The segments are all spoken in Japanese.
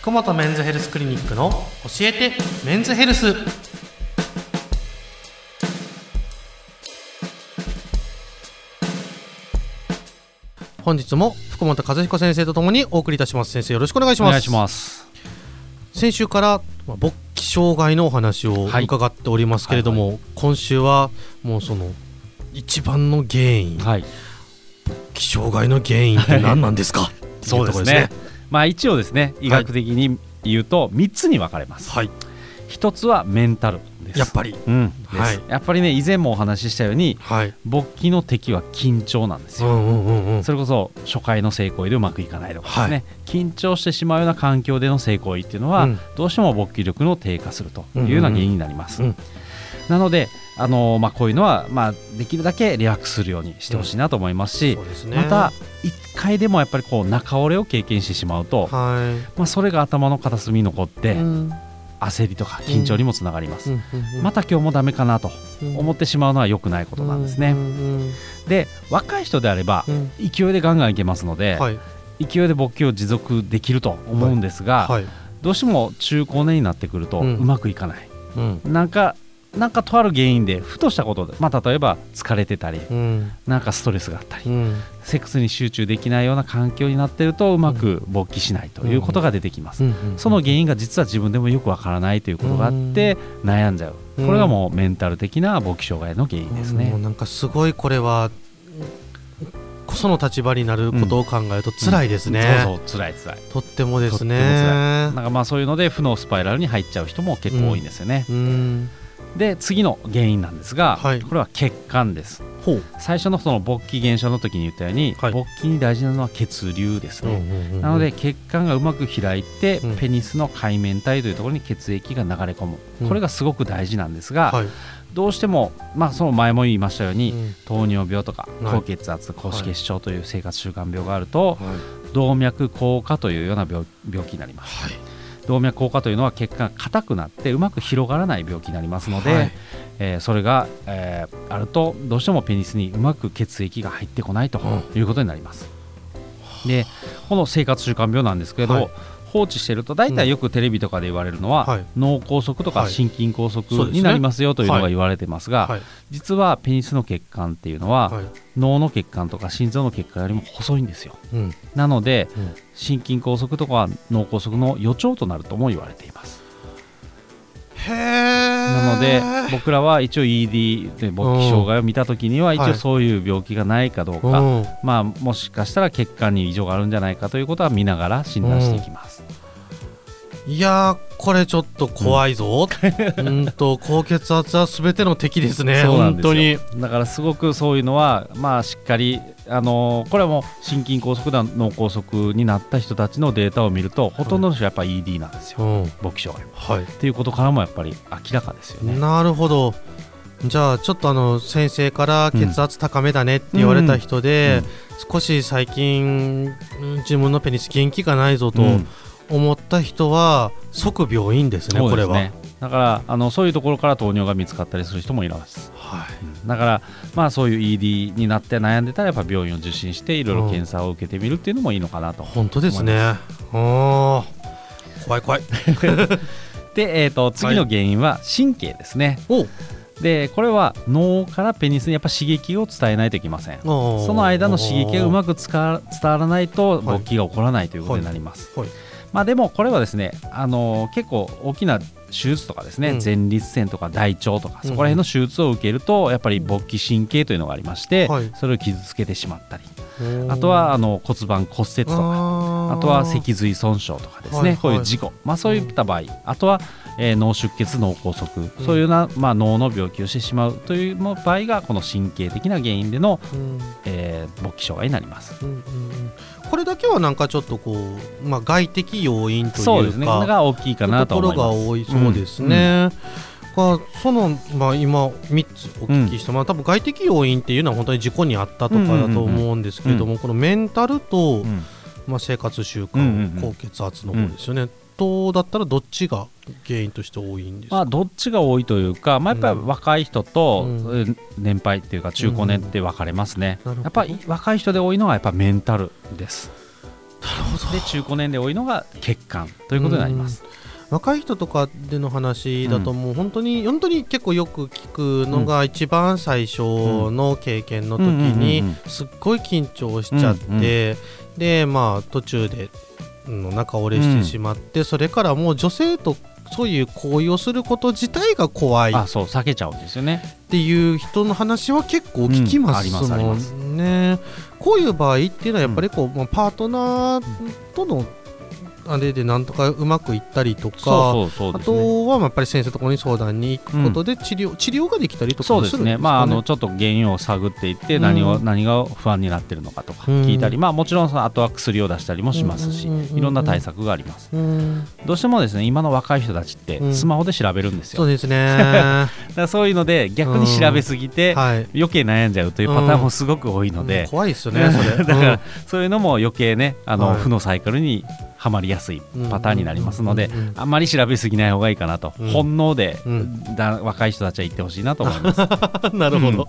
福本メンズヘルスクリニックの教えてメンズヘルス。本日も福本和彦先生とともにお送りいたします。先生よろしくお願いします。お願いします。先週からまあ勃起障害のお話をはい。伺っておりますけれども、今週はもうその一番の原因、はい。気障害の原因って何なんですか？そうですっていねまあ一応ですね医学的に言うと3つに分かれます、はい。一つはメンタルです。やっぱり。うん。はい。やっぱりね以前もお話ししたようにはい。勃起の敵は緊張なんですよ、うんうんうんうん。それこそ初回の性行為でうまくいかないとかですね、緊張してしまうような環境での性行為っていうのは、うん。どうしても勃起力の低下するというような原因になります、うんうんなのであのーまあ、こういうのは、まあ、できるだけリラックスするようにしてほしいなと思いますし、そうですね。また1回でもやっぱりこう中折れを経験してしまうと、はまあ、それが頭の片隅に残って、いうん。焦りとか緊張にもつながります、うん。うん。また今日もダメかなとうん。思ってしまうのは良くないことなんですね、で若い人であればうん。勢いでガンガンいけますので、はい。勢いで勃起を持続できると思うんですが、はい。どうしても中高年になってくるとうまくいかない、うん。なんかなんかとある原因でふとしたことで、まあ、例えば疲れてたりうん。なんかストレスがあったり、うん。セックスに集中できないような環境になっているとうまく勃起しないということが出てきます、うんその原因が実は自分でもよくわからないということがあって悩んじゃう。うん。これがもうメンタル的な勃起障害の原因ですね。もうなんかすごいこれはその立場になることを考えると辛いですね、そうそう辛い辛い。とってもですね。なんかまあそういうので負のスパイラルに入っちゃう人も結構多いんですよね、うんで次の原因なんですが、はい。これは血管です。最初のその勃起現象の時に言ったように、はい。勃起に大事なのは血流ですね、なので血管がうまく開いて、うん。ペニスの海面体というところに血液が流れ込む、うん。これがすごく大事なんですが、はい。どうしても、まあ、その前も言いましたように、うん。糖尿病とかはい。高血圧高脂血症という生活習慣病があると、はい。動脈硬化というような病病気になります。はい動脈硬化というのは血管が硬くなってうまく広がらない病気になりますので、はい。えーそれが、えーあるとどうしてもペニスにうまく血液が入ってこないということになります。でこの生活習慣病なんですけれど、はい放置していると大体よくテレビとかで言われるのは、はい。脳梗塞とかはい。心筋梗塞になりますよというのが言われてますが、はい。実はペニスの血管っていうのは、はい。脳の血管とか心臓の血管よりも細いんですよ。うん。なので、うん。心筋梗塞とか脳梗塞の予兆となるとも言われています。へえなので僕らは一応 ED で勃起障害を見た時には一はい。応そういう病気がないかどうか、うん。まあ、もしかしたら血管に異常があるんじゃないかということは見ながら診断していきます。いやーこれちょっと怖いぞ、うん、と高血圧はすべての敵ですね。本当に。よだからすごくそういうのは、まあ、しっかり、あのーこれはもう心筋梗塞だ脳梗塞になった人たちのデータを見るとほとんどの人はやっぱり ED なんですよ、うん。勃起障害はい。っていうことからもやっぱり明らかですよね。なるほど。じゃあちょっとあの先生から血圧高めだねって言われた人で、少し最近うん自分のペニス元気がないぞとうん。思った人は即病院ですね、これは。だからあのそういうところから糖尿が見つかったりする人もいます。はいだから、まあ、そういう ED になって悩んでたらやっぱ病院を受診していろいろ検査を受けてみるっていうのもいいのかなと。本当ですね。怖い怖い。で、えー、と次の原因は神経ですね。おでこれは脳からペニスにやっぱ刺激を伝えないといけません。そその間の刺激がうく。まく伝わらないとはい勃起が起こらないということになります。はいまあ、でもこれはですね、あのー結構大きな手術とかですね、うん。前立腺とか大腸とかうん。そこら辺の手術を受けるとやっぱり勃起神経というのがありまして、はい。それを傷つけてしまったりあとはあの骨盤骨折とかあとは脊髄損傷とかですね、はいはい。こういう事故、まあ、そういった場合、あとは、えー脳出血、脳梗塞、そういうな、まあ、脳の病気をしてしまうという場合が、この神経的な原因での、うん。えー勃起障害になります。うんうんうん。これだけはなんかちょっとこう、まあ、外的要因というかそうですね、が大きいかなととこ思います。ろが多いそうですね。がその、まあ、今3つお聞きした、まあ、多分外的要因っていうのは本当に事故にあったとかだと思うんですけれども、このメンタルと、うんまあ、生活習慣、うんうんうん。高血圧の方ですよね、とだったらどっちが原因として多いんですか、まあ、どっちが多いというか、まあ、やっぱり若い人と、年配っていうか中高年って分かれますね、うん。なるほど。やっぱり若い人で多いのはやっぱメンタルです。で中高年で多いのが血管ということになります。若い人とかでの話だともう本当に本当に結構よく聞くのが一番最初の経験の時うんうんうんうん。にすっごい緊張しちゃってでまあ途中でうん中折れしてしまってそれからもう女性とそういう行為をすること自体が怖いあそう避けちゃうんですよね。っていう人の話は結構聞きますうんありますありもますんね。こういう場合っていうのはやっぱりこう、まあパートナーとのあれでなんとかうまくいったりとか。あ。とはまあやっぱり先生のところに相談に行くことで治療、治療ができたりとかそうですね。まあ、あのちょっと原因を探っていって何を、うん何が不安になってるのかとかうん聞いたり、まあ、もちろんそのあとは薬を出したりもしますし、いろんな対策があります。うんどうしてもですね今の若い人たちってうんスマホで調べるんですよ、そうですね。だそういうので逆に調べすぎてはい。余計悩んじゃうというパターンもすごく多いのうんで、怖いですよね。それ。だからそういうのも余計ねあの、はい負のサイクルにはまりやすいパターンになりますので、あんまり調べすぎない方がいいかなと、うん。本能で、うん。だ若い人たちは言ってほしいなと思います。なるほど。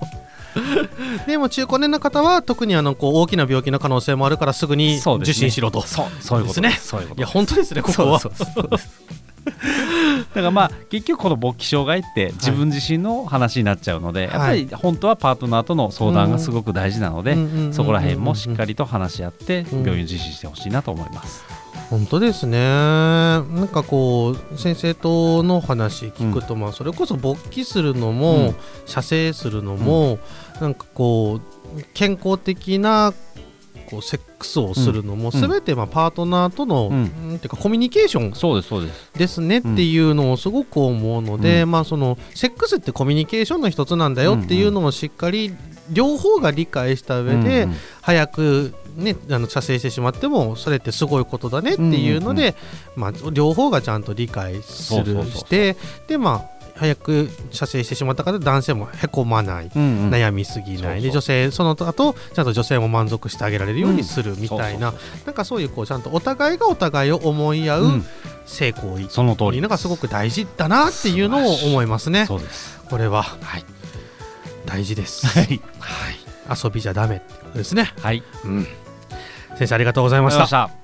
でも中高年の方は特にあのこう大きな病気の可能性もあるからすぐに受診しろと。そうそういうことです。ね。いや本当ですねここは。そうそうそうです。だからまあ結局この勃起障害って自分自身の話になっちゃうので、やっぱり本当はパートナーとの相談がすごく大事なので、うんうんうんうんうんそこら辺もしっかりと話し合ってうん。病院を実施してほしいなと思います。本当ですね。なんかこう先生との話聞くと、まあそれこそ勃起するのも、うん。射精するのも、なんかこう健康的なこうセックスをするのも、うん。全てまあパートナーとの、うん。ていうかコミュニケーションそうですそうです。ですねっていうのをすごく思うので、うまあそのセックスってコミュニケーションの一つなんだよっていうのをしっかり両方が理解した上で、早くねあの射精してしまってもそれってすごいことだねっていうので、まあ両方がちゃんと理解するしてでまあ早く射精してしまったから男性もへこまない。うんうん悩みすぎないで女性その後ちゃんと女性も満足してあげられるようにするみたいな、そうそうなんかそういうこうちゃんとお互いがお互いを思い合そうううん性行為その通りというのがすごく大事だなっていうのを思いますね。そうです。これははい大事です。はいはい、遊びじゃダメってことですね。はい。うん。先生ありがとうございま。した。